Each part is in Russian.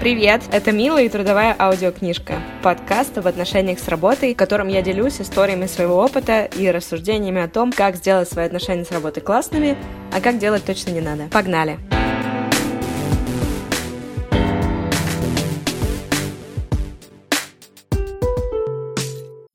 Привет, это Мила и трудовая аудиокнижка. Подкаст об отношениях с работой, в котором я делюсь историями своего опыта и рассуждениями о том, как сделать свои отношения с работой классными, а как делать точно не надо. Погнали!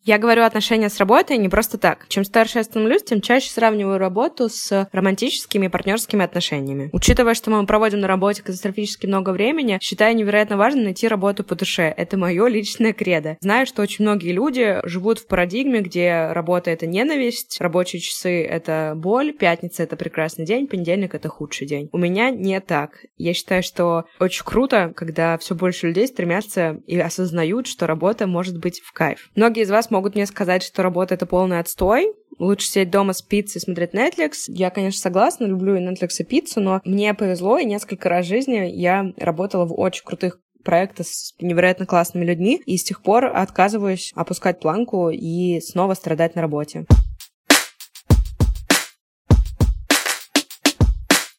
Я говорю отношения с работой не просто так. Чем старше я становлюсь, тем чаще сравниваю работу с романтическими и партнерскими отношениями. Учитывая, что мы проводим на работе катастрофически много времени, считаю невероятно важно найти работу по душе. Это мое личное кредо. Знаю, что очень многие люди живут в парадигме, где работа — это ненависть, рабочие часы — это боль, пятница — это прекрасный день, понедельник — это худший день. У меня не так. Я считаю, что очень круто, когда все больше людей стремятся и осознают, что работа может быть в кайф. Многие из вас могут мне сказать, что работа — это полный отстой, лучше сидеть дома с пиццей и смотреть Netflix. Я, конечно, согласна, люблю и Netflix, и пиццу, но мне повезло, и несколько раз в жизни я работала в очень крутых проектах с невероятно классными людьми, и с тех пор отказываюсь опускать планку и снова страдать на работе.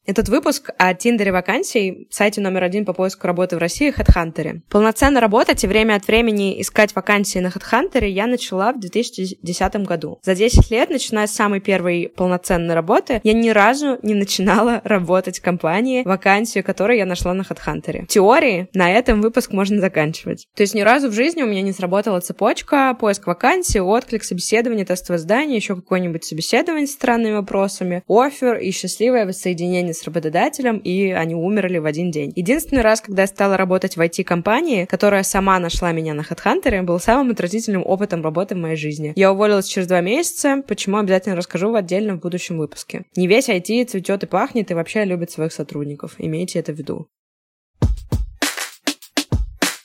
Этот выпуск о Тиндере вакансий, сайте номер один по поиску работы в России HeadHunter. Полноценно работать и время от времени искать вакансии на HeadHunter я начала в 2010 году. За 10 лет, начиная с самой первой полноценной работы, я ни разу не начинала работать в компании, вакансию которой я нашла на HeadHunter. В теории на этом выпуск можно заканчивать. То есть ни разу в жизни у меня не сработала цепочка, поиск вакансий, отклик, собеседование, тестовое задание, еще какое-нибудь собеседование с странными вопросами, офер и счастливое воссоединение с работодателем, и они умерли в один день. Единственный раз, когда я стала работать в IT-компании, которая сама нашла меня на HeadHunter, был самым отразительным опытом работы в моей жизни. Я уволилась через два месяца, почему обязательно расскажу в отдельном будущем выпуске. Не весь IT цветет и пахнет, и вообще любит своих сотрудников. Имейте это в виду.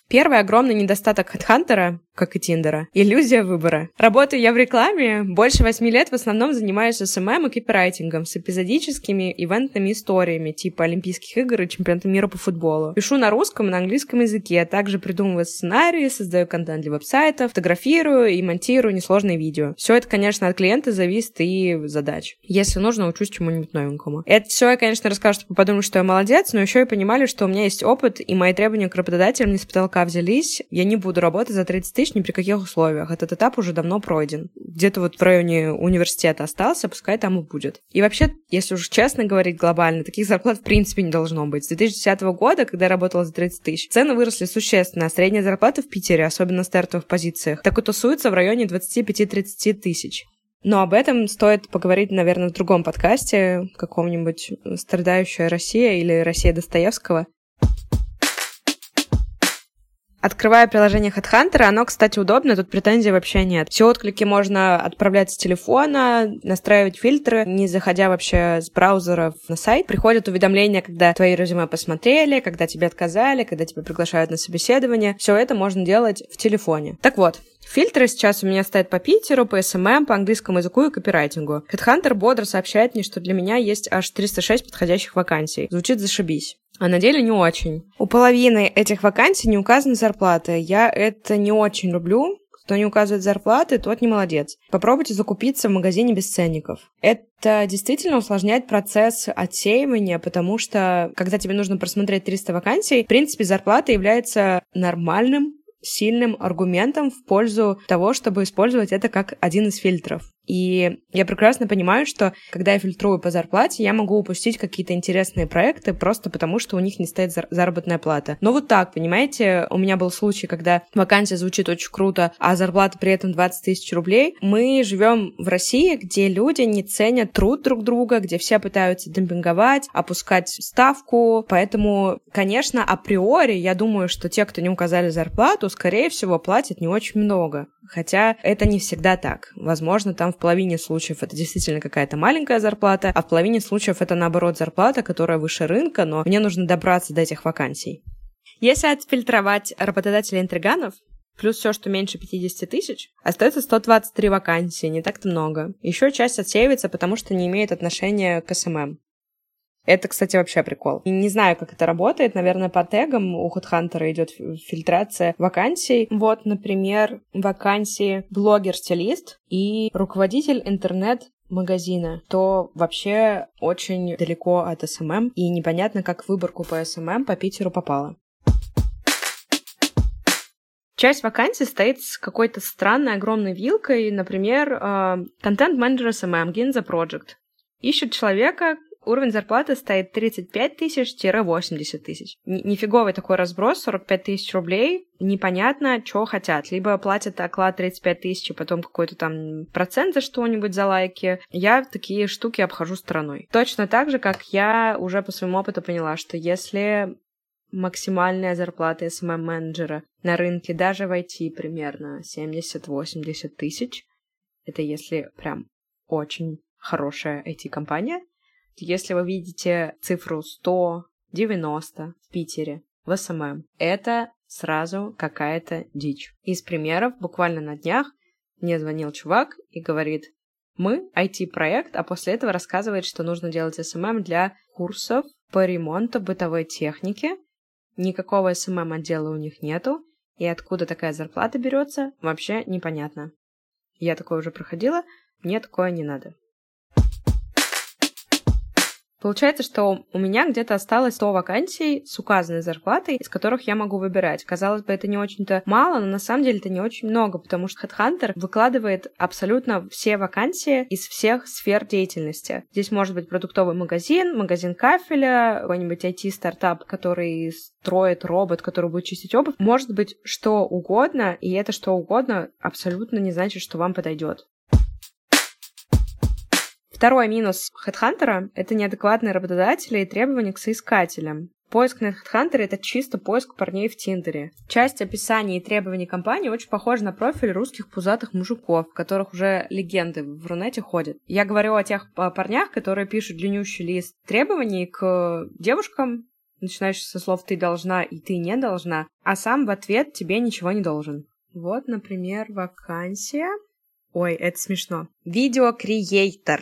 Первый огромный недостаток HeadHunter как и Тиндера. Иллюзия выбора. Работаю я в рекламе. Больше восьми лет в основном занимаюсь SMM и копирайтингом с эпизодическими ивентными историями типа Олимпийских игр и чемпионата мира по футболу. Пишу на русском и на английском языке, а также придумываю сценарии, создаю контент для веб-сайтов, фотографирую и монтирую несложные видео. Все это, конечно, от клиента зависит и задач. Если нужно, учусь чему-нибудь новенькому. Это все я, конечно, расскажу, чтобы подумали, что я молодец, но еще и понимали, что у меня есть опыт, и мои требования к работодателям не с взялись. Я не буду работать за 30 тысяч ни при каких условиях. Этот этап уже давно пройден. Где-то вот в районе университета остался, пускай там и будет. И вообще, если уж честно говорить глобально, таких зарплат в принципе не должно быть. С 2010 года, когда я работала за 30 тысяч, цены выросли существенно, а средняя зарплата в Питере, особенно в стартовых позициях, так и тусуется в районе 25-30 тысяч. Но об этом стоит поговорить, наверное, в другом подкасте, каком-нибудь «Страдающая Россия» или «Россия Достоевского». Открывая приложение HeadHunter, оно, кстати, удобно, тут претензий вообще нет. Все отклики можно отправлять с телефона, настраивать фильтры, не заходя вообще с браузера на сайт. Приходят уведомления, когда твои резюме посмотрели, когда тебе отказали, когда тебя приглашают на собеседование. Все это можно делать в телефоне. Так вот, Фильтры сейчас у меня стоят по Питеру, по SMM, по английскому языку и копирайтингу. HeadHunter бодро сообщает мне, что для меня есть аж 306 подходящих вакансий. Звучит зашибись а на деле не очень. У половины этих вакансий не указаны зарплаты. Я это не очень люблю. Кто не указывает зарплаты, тот не молодец. Попробуйте закупиться в магазине без ценников. Это действительно усложняет процесс отсеивания, потому что, когда тебе нужно просмотреть 300 вакансий, в принципе, зарплата является нормальным сильным аргументом в пользу того, чтобы использовать это как один из фильтров. И я прекрасно понимаю, что когда я фильтрую по зарплате, я могу упустить какие-то интересные проекты просто потому, что у них не стоит заработная плата. Но вот так, понимаете, у меня был случай, когда вакансия звучит очень круто, а зарплата при этом 20 тысяч рублей. Мы живем в России, где люди не ценят труд друг друга, где все пытаются демпинговать, опускать ставку. Поэтому, конечно, априори я думаю, что те, кто не указали зарплату, скорее всего, платят не очень много. Хотя это не всегда так. Возможно, там половине случаев это действительно какая-то маленькая зарплата, а в половине случаев это наоборот зарплата, которая выше рынка, но мне нужно добраться до этих вакансий. Если отфильтровать работодателей интриганов, плюс все, что меньше 50 тысяч, остается 123 вакансии, не так-то много. Еще часть отсеивается, потому что не имеет отношения к SMM. Это, кстати, вообще прикол. Не знаю, как это работает. Наверное, по тегам у HeadHunter идет фильтрация вакансий. Вот, например, вакансии блогер-стилист и руководитель интернет магазина, это вообще очень далеко от SMM, и непонятно, как в выборку по SMM по Питеру попало. Часть вакансий стоит с какой-то странной огромной вилкой, например, э, контент-менеджер SMM, Ginza Project. Ищут человека, уровень зарплаты стоит 35 тысяч-80 тысяч. Нифиговый такой разброс, 45 тысяч рублей, непонятно, что хотят. Либо платят оклад 35 тысяч, и потом какой-то там процент за что-нибудь, за лайки. Я такие штуки обхожу стороной. Точно так же, как я уже по своему опыту поняла, что если максимальная зарплата SMM-менеджера на рынке даже в IT примерно 70-80 тысяч, это если прям очень хорошая IT-компания, если вы видите цифру 100, 90 в Питере, в SMM, это сразу какая-то дичь. Из примеров буквально на днях мне звонил чувак и говорит, мы IT-проект, а после этого рассказывает, что нужно делать SMM для курсов по ремонту бытовой техники. Никакого SMM отдела у них нету, и откуда такая зарплата берется, вообще непонятно. Я такое уже проходила, мне такое не надо. Получается, что у меня где-то осталось 100 вакансий с указанной зарплатой, из которых я могу выбирать. Казалось бы, это не очень-то мало, но на самом деле это не очень много, потому что HeadHunter выкладывает абсолютно все вакансии из всех сфер деятельности. Здесь может быть продуктовый магазин, магазин кафеля, какой-нибудь IT-стартап, который строит робот, который будет чистить обувь. Может быть что угодно, и это что угодно абсолютно не значит, что вам подойдет. Второй минус HeadHunter — это неадекватные работодатели и требования к соискателям. Поиск на HeadHunter — это чисто поиск парней в Тиндере. Часть описаний и требований компании очень похожа на профиль русских пузатых мужиков, которых уже легенды в Рунете ходят. Я говорю о тех парнях, которые пишут длиннющий лист требований к девушкам, начинающий со слов «ты должна» и «ты не должна», а сам в ответ тебе ничего не должен. Вот, например, вакансия. Ой, это смешно. Видеокреатор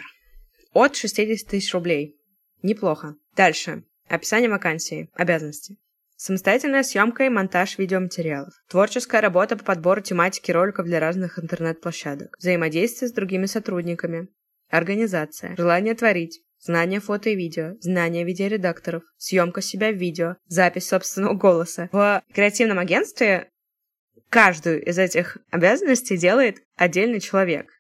от 60 тысяч рублей. Неплохо. Дальше. Описание вакансии. Обязанности. Самостоятельная съемка и монтаж видеоматериалов. Творческая работа по подбору тематики роликов для разных интернет-площадок. Взаимодействие с другими сотрудниками. Организация. Желание творить. Знание фото и видео, знание видеоредакторов, съемка себя в видео, запись собственного голоса. В креативном агентстве каждую из этих обязанностей делает отдельный человек.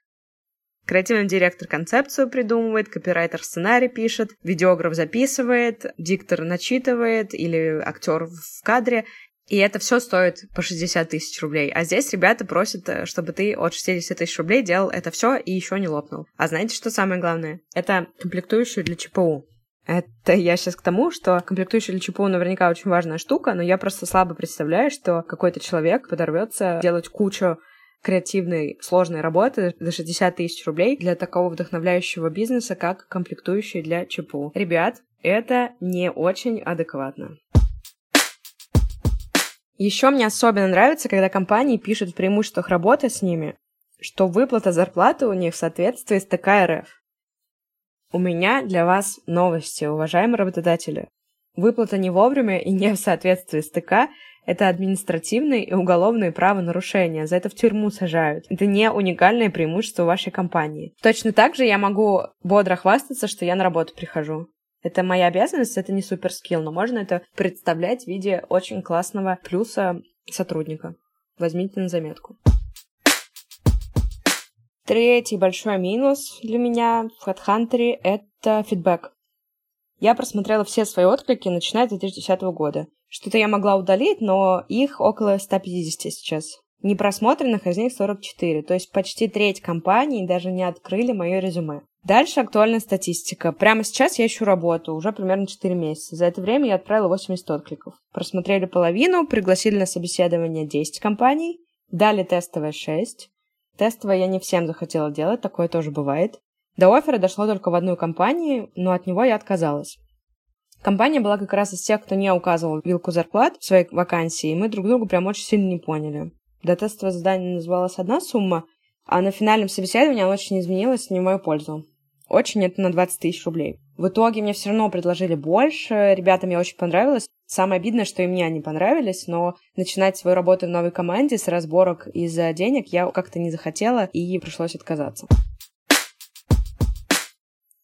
Креативный директор концепцию придумывает, копирайтер сценарий пишет, видеограф записывает, диктор начитывает или актер в кадре. И это все стоит по 60 тысяч рублей. А здесь ребята просят, э, чтобы ты от 60 тысяч рублей делал это все и еще не лопнул. А знаете, что самое главное? Это комплектующие для ЧПУ. Это я сейчас к тому, что комплектующие для ЧПУ наверняка очень важная штука, но я просто слабо представляю, что какой-то человек подорвется делать кучу креативной, сложной работы за 60 тысяч рублей для такого вдохновляющего бизнеса, как комплектующие для ЧПУ. Ребят, это не очень адекватно. Еще мне особенно нравится, когда компании пишут в преимуществах работы с ними, что выплата зарплаты у них в соответствии с ТК РФ. У меня для вас новости, уважаемые работодатели. Выплата не вовремя и не в соответствии с ТК это административные и уголовные правонарушения. За это в тюрьму сажают. Это не уникальное преимущество вашей компании. Точно так же я могу бодро хвастаться, что я на работу прихожу. Это моя обязанность, это не суперскилл, но можно это представлять в виде очень классного плюса сотрудника. Возьмите на заметку. Третий большой минус для меня в HeadHunter — это фидбэк. Я просмотрела все свои отклики, начиная с 2010 года. Что-то я могла удалить, но их около 150 сейчас. Непросмотренных из них 44, то есть почти треть компаний даже не открыли мое резюме. Дальше актуальная статистика. Прямо сейчас я ищу работу, уже примерно 4 месяца. За это время я отправила 80 откликов. Просмотрели половину, пригласили на собеседование 10 компаний, дали тестовое 6. Тестовое я не всем захотела делать, такое тоже бывает. До оффера дошло только в одной компании, но от него я отказалась. Компания была как раз из тех, кто не указывал вилку зарплат в своей вакансии, и мы друг другу прям очень сильно не поняли. До тестового задания называлась одна сумма, а на финальном собеседовании она очень изменилась не в мою пользу. Очень это на 20 тысяч рублей. В итоге мне все равно предложили больше, ребятам мне очень понравилось. Самое обидное, что и мне они понравились, но начинать свою работу в новой команде с разборок из-за денег я как-то не захотела и пришлось отказаться.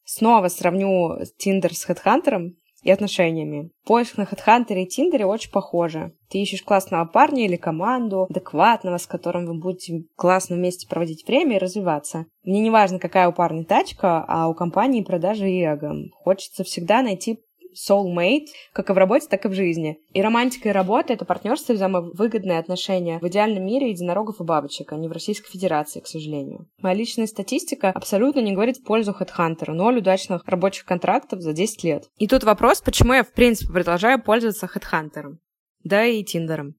Снова сравню Тиндер с HeadHunter и отношениями. Поиск на HeadHunter и Тиндере очень похожи. Ты ищешь классного парня или команду, адекватного, с которым вы будете классно вместе проводить время и развиваться. Мне не важно, какая у парня тачка, а у компании продажи и эго. Хочется всегда найти soulmate, как и в работе, так и в жизни. И романтика и работа — это партнерство и взаимовыгодные отношения в идеальном мире единорогов и бабочек, а не в Российской Федерации, к сожалению. Моя личная статистика абсолютно не говорит в пользу HeadHunter, ноль удачных рабочих контрактов за 10 лет. И тут вопрос, почему я, в принципе, продолжаю пользоваться HeadHunter. Да и Тиндером.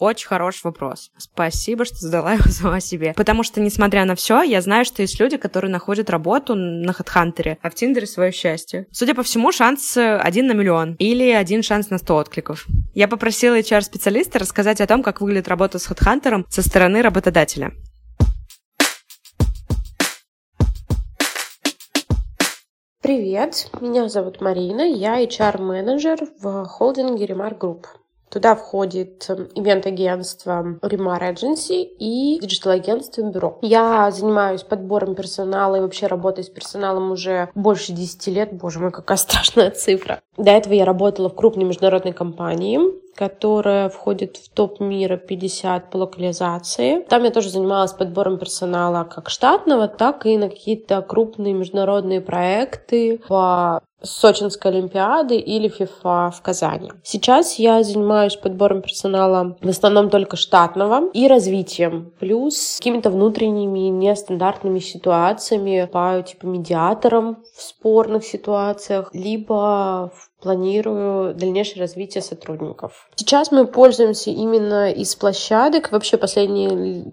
Очень хороший вопрос. Спасибо, что задала его сама себе. Потому что, несмотря на все, я знаю, что есть люди, которые находят работу на HeadHunter, а в Тиндере свое счастье. Судя по всему, шанс один на миллион или один шанс на 100 откликов. Я попросила HR-специалиста рассказать о том, как выглядит работа с HeadHunter со стороны работодателя. Привет, меня зовут Марина, я HR-менеджер в холдинге Remark Group. Туда входит эм, event-агентство Remar Agency и digital-агентство Бюро. Я занимаюсь подбором персонала и вообще работаю с персоналом уже больше 10 лет. Боже мой, какая страшная цифра. До этого я работала в крупной международной компании, которая входит в топ мира 50 по локализации. Там я тоже занималась подбором персонала как штатного, так и на какие-то крупные международные проекты по Сочинской Олимпиады или ФИФА в Казани. Сейчас я занимаюсь подбором персонала в основном только штатного и развитием, плюс какими-то внутренними нестандартными ситуациями по типа медиаторам в спорных ситуациях, либо планирую дальнейшее развитие сотрудников. Сейчас мы пользуемся именно из площадок. Вообще последние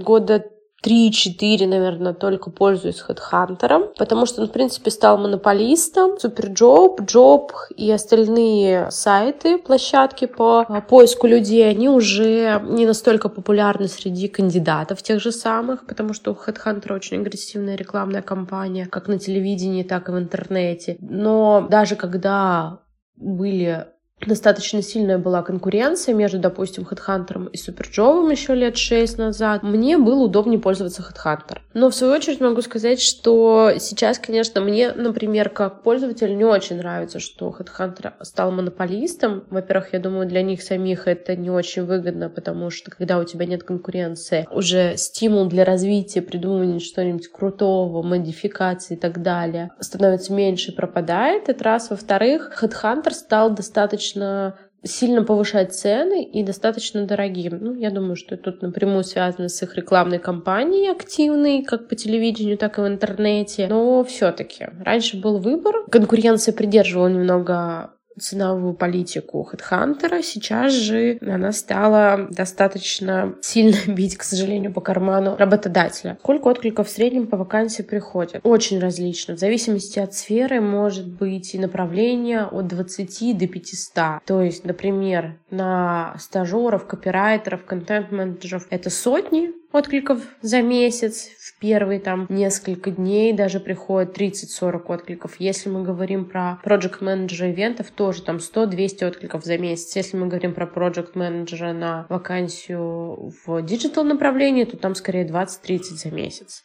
года 3-4, наверное, только пользуюсь HeadHunter, потому что он, в принципе, стал монополистом. Superjob, Job и остальные сайты, площадки по а, поиску людей, они уже не настолько популярны среди кандидатов тех же самых, потому что у HeadHunter очень агрессивная рекламная кампания, как на телевидении, так и в интернете. Но даже когда были достаточно сильная была конкуренция между, допустим, HeadHunter и SuperJob еще лет шесть назад, мне было удобнее пользоваться HeadHunter. Но в свою очередь могу сказать, что сейчас, конечно, мне, например, как пользователь не очень нравится, что HeadHunter стал монополистом. Во-первых, я думаю, для них самих это не очень выгодно, потому что когда у тебя нет конкуренции, уже стимул для развития, придумывания что-нибудь крутого, модификации и так далее становится меньше, пропадает. Это раз. Во-вторых, HeadHunter стал достаточно достаточно сильно повышать цены и достаточно дорогим. Ну, я думаю, что тут напрямую связано с их рекламной кампанией активной, как по телевидению, так и в интернете. Но все-таки раньше был выбор. Конкуренция придерживала немного ценовую политику HeadHunter. Сейчас же она стала достаточно сильно бить, к сожалению, по карману работодателя. Сколько откликов в среднем по вакансии приходит? Очень различно. В зависимости от сферы может быть и направление от 20 до 500. То есть, например, на стажеров, копирайтеров, контент-менеджеров это сотни откликов за месяц. В первые там несколько дней даже приходит 30-40 откликов. Если мы говорим про проект менеджера ивентов, тоже там 100-200 откликов за месяц. Если мы говорим про проект менеджера на вакансию в digital направлении, то там скорее 20-30 за месяц.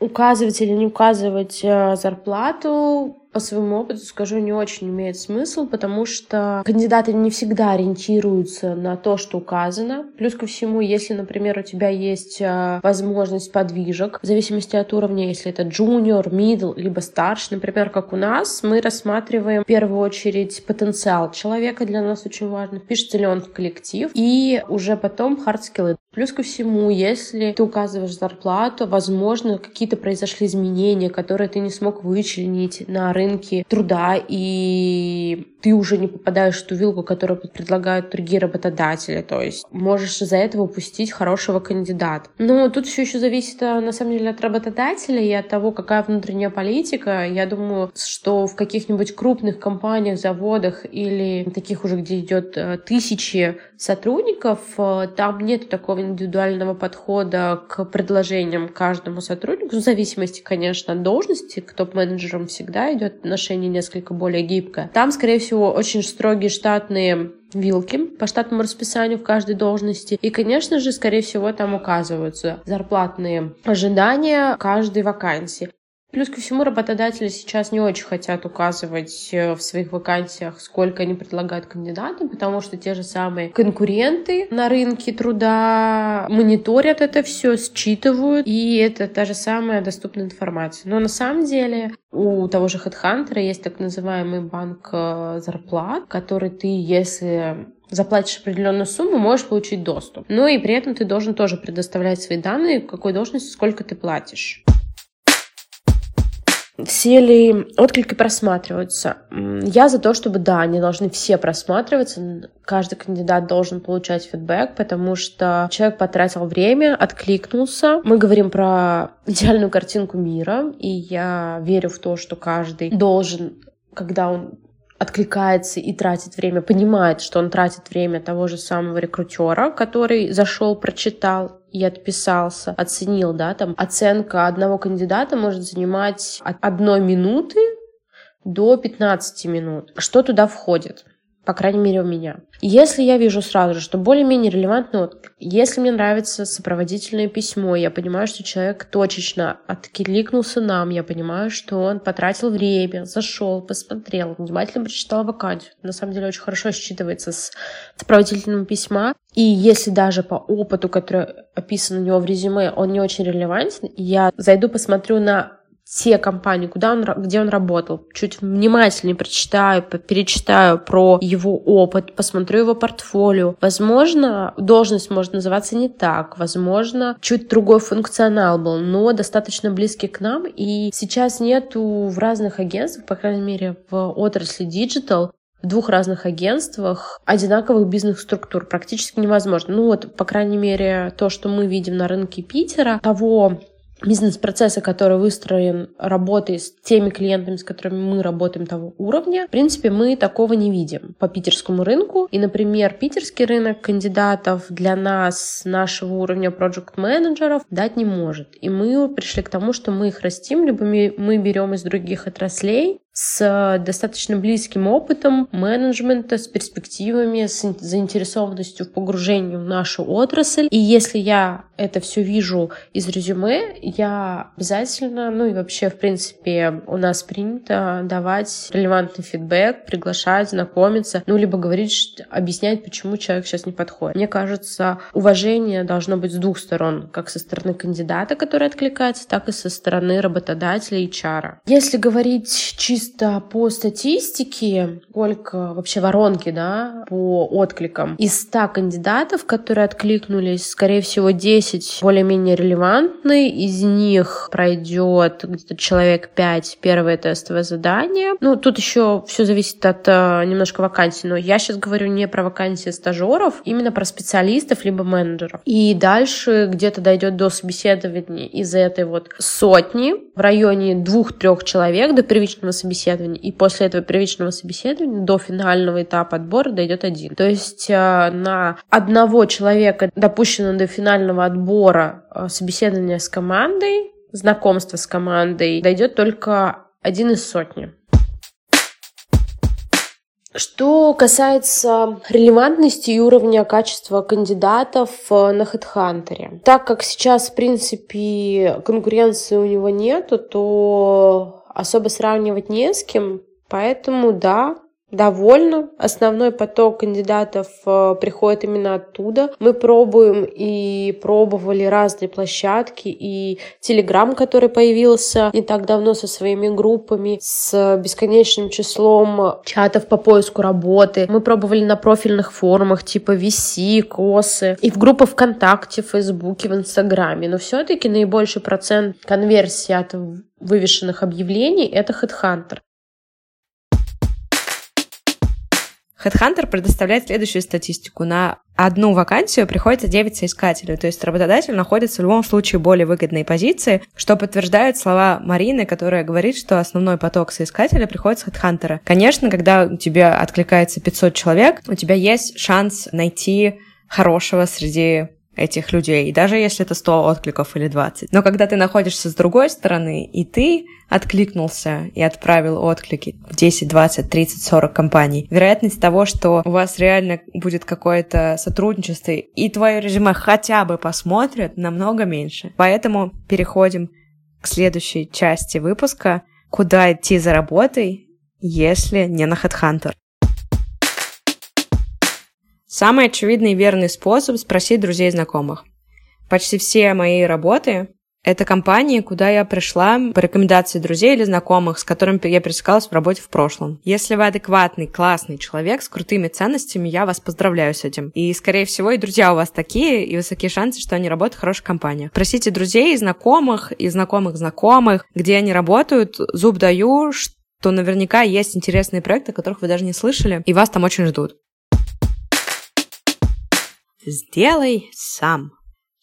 Указывать или не указывать э, зарплату по своему опыту скажу, не очень имеет смысл, потому что кандидаты не всегда ориентируются на то, что указано. Плюс ко всему, если, например, у тебя есть э, возможность подвижек, в зависимости от уровня, если это junior, middle, либо старший, например, как у нас, мы рассматриваем в первую очередь потенциал человека, для нас очень важно, впишется ли он в коллектив, и уже потом skills. Плюс ко всему, если ты указываешь зарплату, возможно, какие-то произошли изменения, которые ты не смог вычленить на рынке труда, и ты уже не попадаешь в ту вилку, которую предлагают другие работодатели. То есть можешь из-за этого упустить хорошего кандидата. Но тут все еще зависит, а, на самом деле, от работодателя и от того, какая внутренняя политика. Я думаю, что в каких-нибудь крупных компаниях, заводах или таких уже, где идет э, тысячи сотрудников, э, там нет такого индивидуального подхода к предложениям каждому сотруднику, в зависимости, конечно, от должности. К топ-менеджерам всегда идет отношение несколько более гибкое. Там, скорее всего, очень строгие штатные вилки по штатному расписанию в каждой должности. И, конечно же, скорее всего, там указываются зарплатные ожидания каждой вакансии. Плюс ко всему, работодатели сейчас не очень хотят указывать э, в своих вакансиях, сколько они предлагают кандидатам, потому что те же самые конкуренты на рынке труда мониторят это все, считывают, и это та же самая доступная информация. Но на самом деле у того же HeadHunter есть так называемый банк э, зарплат, который ты, если заплатишь определенную сумму, можешь получить доступ. Ну и при этом ты должен тоже предоставлять свои данные, какой должности, сколько ты платишь. Все ли отклики просматриваются? Я за то, чтобы, да, они должны все просматриваться. Каждый кандидат должен получать фидбэк, потому что человек потратил время, откликнулся. Мы говорим про идеальную картинку мира, и я верю в то, что каждый должен когда он откликается и тратит время, понимает, что он тратит время того же самого рекрутера, который зашел, прочитал и отписался, оценил, да, там оценка одного кандидата может занимать от одной минуты до 15 минут. Что туда входит? По крайней мере, у меня. Если я вижу сразу же, что более-менее релевантный отклик, если мне нравится сопроводительное письмо, я понимаю, что человек точечно откликнулся нам, я понимаю, что он потратил время, зашел, посмотрел, внимательно прочитал вакансию. На самом деле очень хорошо считывается с сопроводительного письма. И если даже по опыту, который описан у него в резюме, он не очень релевантен, я зайду, посмотрю на те компании, куда он, где он работал, чуть внимательнее прочитаю, перечитаю про его опыт, посмотрю его портфолио. Возможно, должность может называться не так, возможно, чуть другой функционал был, но достаточно близкий к нам, и сейчас нету в разных агентствах, по крайней мере, в отрасли digital, в двух разных агентствах одинаковых бизнес-структур практически невозможно. Ну вот, по крайней мере, то, что мы видим на рынке Питера, того бизнес-процесса, который выстроен работой с теми клиентами, с которыми мы работаем того уровня, в принципе, мы такого не видим по питерскому рынку. И, например, питерский рынок кандидатов для нас, нашего уровня проект-менеджеров, дать не может. И мы пришли к тому, что мы их растим, либо мы берем из других отраслей, с достаточно близким опытом менеджмента, с перспективами, с заинтересованностью в погружении в нашу отрасль. И если я это все вижу из резюме, я обязательно, ну и вообще, в принципе, у нас принято давать релевантный фидбэк, приглашать, знакомиться, ну, либо говорить, объяснять, почему человек сейчас не подходит. Мне кажется, уважение должно быть с двух сторон, как со стороны кандидата, который откликается, так и со стороны работодателя и чара. Если говорить чисто чисто по статистике, сколько вообще воронки, да, по откликам. Из 100 кандидатов, которые откликнулись, скорее всего, 10 более-менее релевантные. Из них пройдет где-то человек 5 первое тестовое задание. Ну, тут еще все зависит от э, немножко вакансий, но я сейчас говорю не про вакансии стажеров, именно про специалистов либо менеджеров. И дальше где-то дойдет до собеседования из этой вот сотни в районе двух-трех человек до первичного собеседования собеседования, и после этого первичного собеседования до финального этапа отбора дойдет один. То есть э, на одного человека, допущенного до финального отбора э, собеседования с командой, знакомство с командой, дойдет только один из сотни. Что касается релевантности и уровня качества кандидатов э, на HeadHunter, так как сейчас, в принципе, конкуренции у него нету, то особо сравнивать не с кем, поэтому да, довольна. Основной поток кандидатов э, приходит именно оттуда. Мы пробуем и пробовали разные площадки, и Телеграм, который появился не так давно со своими группами, с бесконечным числом чатов по поиску работы. Мы пробовали на профильных форумах типа VC, Косы, и в группах ВКонтакте, в Фейсбуке, в Инстаграме. Но все-таки наибольший процент конверсии от вывешенных объявлений — это HeadHunter. HeadHunter предоставляет следующую статистику. На одну вакансию приходится 9 соискателей, то есть работодатель находится в любом случае более выгодной позиции, что подтверждают слова Марины, которая говорит, что основной поток соискателя приходит с HeadHunter. Конечно, когда у тебя откликается 500 человек, у тебя есть шанс найти хорошего среди этих людей, даже если это 100 откликов или 20. Но когда ты находишься с другой стороны, и ты откликнулся и отправил отклики в 10, 20, 30, 40 компаний, вероятность того, что у вас реально будет какое-то сотрудничество, и твое резюме хотя бы посмотрят, намного меньше. Поэтому переходим к следующей части выпуска «Куда идти за работой, если не на HeadHunter?». Самый очевидный и верный способ – спросить друзей и знакомых. Почти все мои работы это компании, куда я пришла по рекомендации друзей или знакомых, с которыми я пересекалась в работе в прошлом. Если вы адекватный, классный человек с крутыми ценностями, я вас поздравляю с этим. И, скорее всего, и друзья у вас такие, и высокие шансы, что они работают в хороших компаниях. Просите друзей, знакомых и знакомых знакомых, где они работают. Зуб даю, что наверняка есть интересные проекты, о которых вы даже не слышали, и вас там очень ждут. Сделай сам.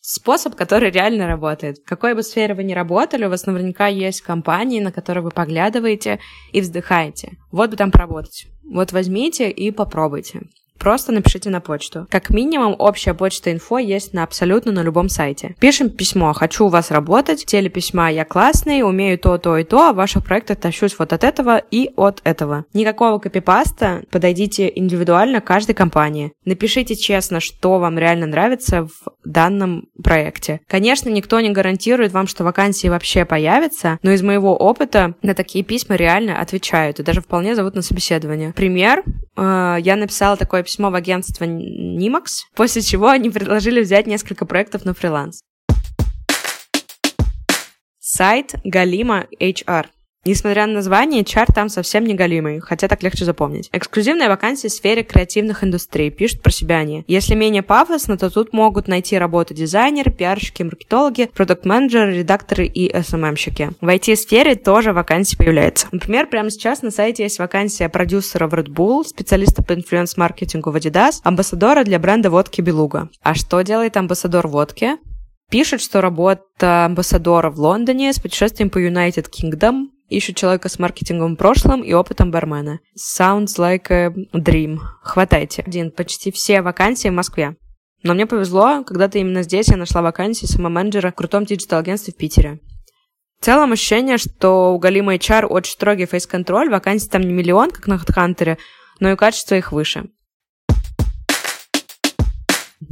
Способ, который реально работает. В какой бы сфере вы ни работали, у вас наверняка есть компании, на которые вы поглядываете и вздыхаете. Вот бы там поработать. Вот возьмите и попробуйте просто напишите на почту. Как минимум, общая почта инфо есть на абсолютно на любом сайте. Пишем письмо «Хочу у вас работать», в теле письма «Я классный, умею то, то и то, а в ваших проектах тащусь вот от этого и от этого». Никакого копипаста, подойдите индивидуально каждой компании. Напишите честно, что вам реально нравится в данном проекте. Конечно, никто не гарантирует вам, что вакансии вообще появятся, но из моего опыта на такие письма реально отвечают и даже вполне зовут на собеседование. Пример. Э, я написала такое письмо в агентство Nimax, после чего они предложили взять несколько проектов на фриланс. Сайт Галима HR. Несмотря на название, чар там совсем не галимый, хотя так легче запомнить. Эксклюзивная вакансия в сфере креативных индустрий, пишут про себя они. Если менее пафосно, то тут могут найти работу дизайнеры, пиарщики, маркетологи, продукт-менеджеры, редакторы и SMM-щики. В IT-сфере тоже вакансии появляются. Например, прямо сейчас на сайте есть вакансия продюсера в Red Bull, специалиста по инфлюенс-маркетингу в Adidas, амбассадора для бренда водки Белуга. А что делает амбассадор водки? Пишет, что работа амбассадора в Лондоне с путешествием по United Kingdom, ищут человека с маркетинговым прошлым и опытом бармена. Sounds like a dream. Хватайте. Один. Почти все вакансии в Москве. Но мне повезло, когда-то именно здесь я нашла вакансию SMM-менеджера в крутом digital-агентстве в Питере. В целом ощущение, что у Галима HR очень строгий фейс-контроль, вакансий там не миллион, как на HeadHunter, но и качество их выше.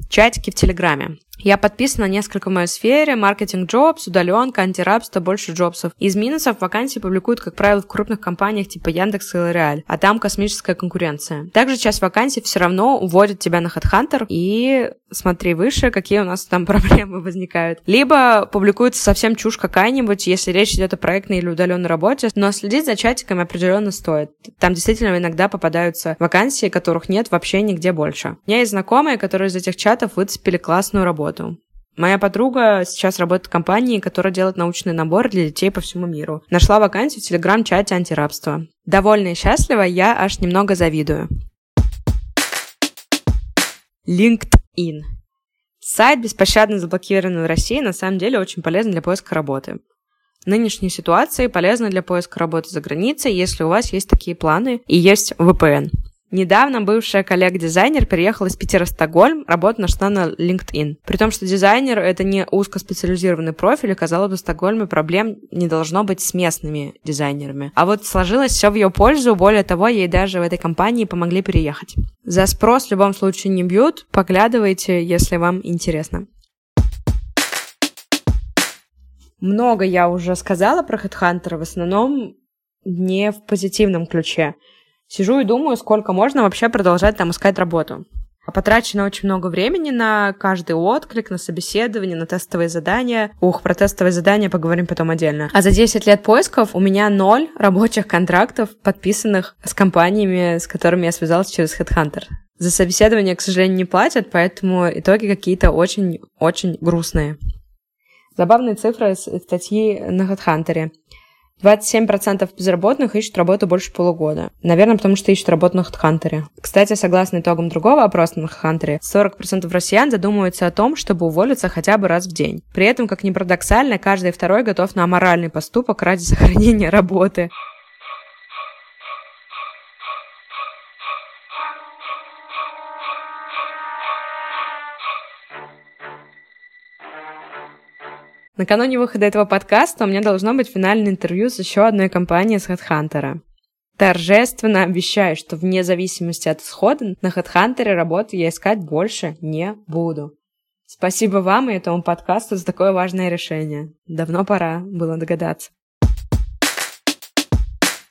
Чатики в Телеграме. Я подписана на несколько в моей сфере, маркетинг джобс, удаленка, антирабство, больше джобсов. Из минусов вакансии публикуют, как правило, в крупных компаниях типа Яндекс и L'Oreal, а там космическая конкуренция. Также часть вакансий все равно уводят тебя на HeadHunter и смотри выше, какие у нас там проблемы возникают. Либо публикуется совсем чушь какая-нибудь, если речь идет о проектной или удаленной работе, но следить за чатиками определенно стоит. Там действительно иногда попадаются вакансии, которых нет вообще нигде больше. У меня есть знакомые, которые из этих чатов выцепили классную работу работу. Моя подруга сейчас работает в компании, которая делает научный набор для детей по всему миру. Нашла вакансию в телеграм-чате антирабства. Довольна и счастлива, я аж немного завидую. LinkedIn. Сайт, беспощадно заблокированный в России, на самом деле очень полезен для поиска работы. Нынешней ситуации полезно для поиска работы за границей, если у вас есть такие планы и есть VPN. Недавно бывшая коллега-дизайнер переехала из Питера в Стокгольм, работать нашла на LinkedIn. При том, что дизайнер — это не узкоспециализированный профиль, казалось бы, в Стокгольме проблем не должно быть с местными дизайнерами. А вот сложилось все в ее пользу, более того, ей даже в этой компании помогли переехать. За спрос в любом случае не бьют, поглядывайте, если вам интересно. Много я уже сказала про HeadHunter, в основном не в позитивном ключе. Сижу и думаю, сколько можно вообще продолжать там искать работу. Потрачено очень много времени на каждый отклик, на собеседование, на тестовые задания. Ух, про тестовые задания поговорим потом отдельно. А за 10 лет поисков у меня ноль рабочих контрактов, подписанных с компаниями, с которыми я связалась через Headhunter. За собеседование, к сожалению, не платят, поэтому итоги какие-то очень-очень грустные. Забавные цифры из статьи на HeadHunter. 27% безработных ищут работу больше полугода. Наверное, потому что ищут работу на HeadHunter. Кстати, согласно итогам другого опроса на HeadHunter, 40% россиян задумываются о том, чтобы уволиться хотя бы раз в день. При этом, как ни парадоксально, каждый второй готов на аморальный поступок ради сохранения работы. Накануне выхода этого подкаста у меня должно быть финальное интервью с еще одной компанией с HeadHunter. Торжественно обещаю, что вне зависимости от исхода на HeadHunter работу я искать больше не буду. Спасибо вам и этому подкасту за такое важное решение. Давно пора было догадаться.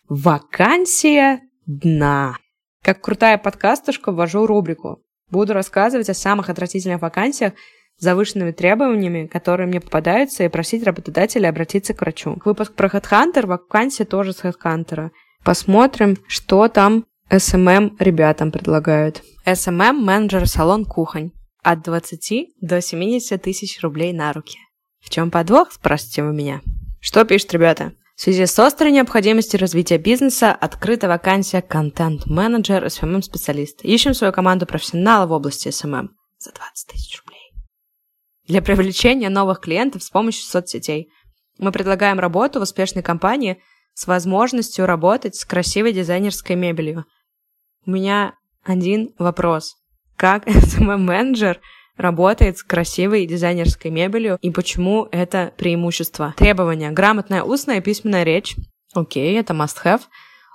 Вакансия дна. Как крутая подкастушка ввожу рубрику. Буду рассказывать о самых отвратительных вакансиях завышенными требованиями, которые мне попадаются, и просить работодателя обратиться к врачу. Выпуск про HeadHunter, вакансия тоже с HeadHunter. Посмотрим, что там SMM ребятам предлагают. SMM менеджер салон кухонь от 20 до 70 тысяч рублей на руки. В чем подвох, спросите вы меня? Что пишут ребята? В связи с острой необходимостью развития бизнеса открыта вакансия контент-менеджер SMM-специалист. Ищем свою команду профессионалов в области SMM за 20 тысяч рублей. Для привлечения новых клиентов с помощью соцсетей. Мы предлагаем работу в успешной компании с возможностью работать с красивой дизайнерской мебелью. У меня один вопрос как SMM-менеджер работает с красивой дизайнерской мебелью и почему это преимущество. Требования. Грамотная устная и письменная речь. Окей, это must-have.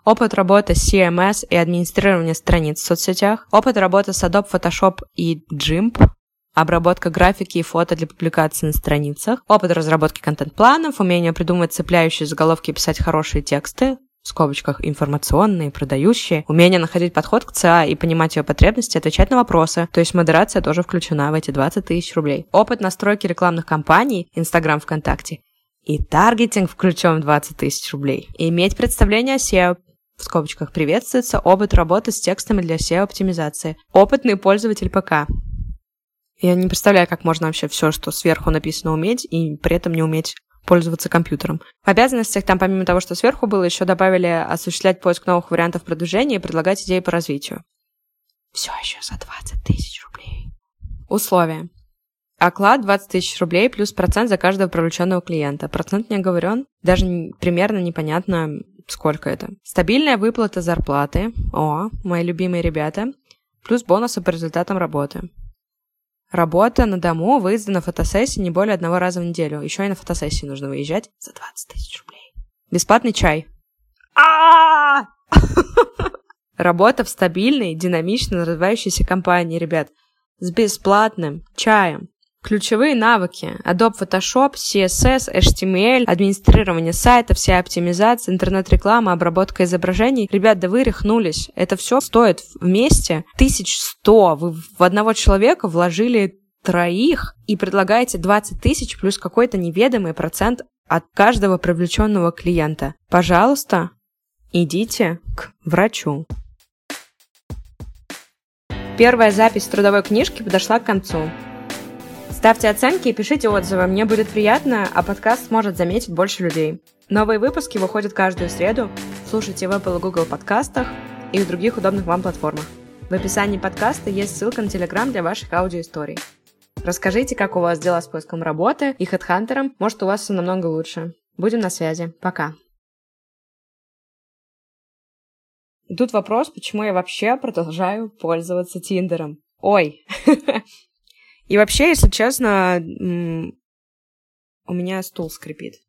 Опыт работы с CMS и администрирования страниц в соцсетях. Опыт работы с Adobe Photoshop и GIMP. Обработка графики и фото для публикации на страницах. Опыт разработки контент-планов. Умение придумывать цепляющие заголовки и писать хорошие тексты в скобочках информационные, продающие, умение находить подход к ЦА и понимать ее потребности, отвечать на вопросы, то есть модерация тоже включена в эти 20 тысяч рублей. Опыт настройки рекламных кампаний, Инстаграм, ВКонтакте, и таргетинг включен в 20 тысяч рублей. Иметь представление о SEO, в скобочках приветствуется опыт работы с текстами для SEO-оптимизации. Опытный пользователь ПК. Я не представляю, как можно вообще все, что сверху написано, уметь, и при этом не уметь пользоваться компьютером. В обязанностях там, помимо того, что сверху было, еще добавили осуществлять поиск новых вариантов продвижения и предлагать идеи по развитию. Все еще за 20 тысяч рублей. Условия. Оклад 20 тысяч рублей плюс процент за каждого привлеченного клиента. Процент не оговорен, даже примерно непонятно, сколько это. Стабильная выплата зарплаты. О, мои любимые ребята. Плюс бонусы по результатам работы. Работа на дому, выезды на фотосессии не более одного раза в неделю. Еще и на фотосессии нужно выезжать за 20 тысяч рублей. Бесплатный чай. А! Работа в стабильной, динамично развивающейся компании, ребят. С бесплатным чаем. Ключевые навыки. Adobe Photoshop, CSS, HTML, администрирование сайта, вся оптимизация, интернет-реклама, обработка изображений. Ребят, да вы рехнулись. Это все стоит вместе 1100. Вы в одного человека вложили троих и предлагаете 20 тысяч плюс какой-то неведомый процент от каждого привлеченного клиента. Пожалуйста, идите к врачу. Первая запись трудовой книжки подошла к концу. Ставьте оценки и пишите отзывы, мне будет приятно, а подкаст сможет заметить больше людей. Новые выпуски выходят каждую среду. Слушайте в Apple и Google подкастах и в других удобных вам платформах. В описании подкаста есть ссылка на Telegram для ваших аудиоисторий. Расскажите, как у вас дела с поиском работы и хедхантером. Может, у вас все намного лучше. Будем на связи. Пока. тут вопрос, почему я вообще продолжаю пользоваться Тиндером. Ой, И вообще, если честно, у меня стул скрипит.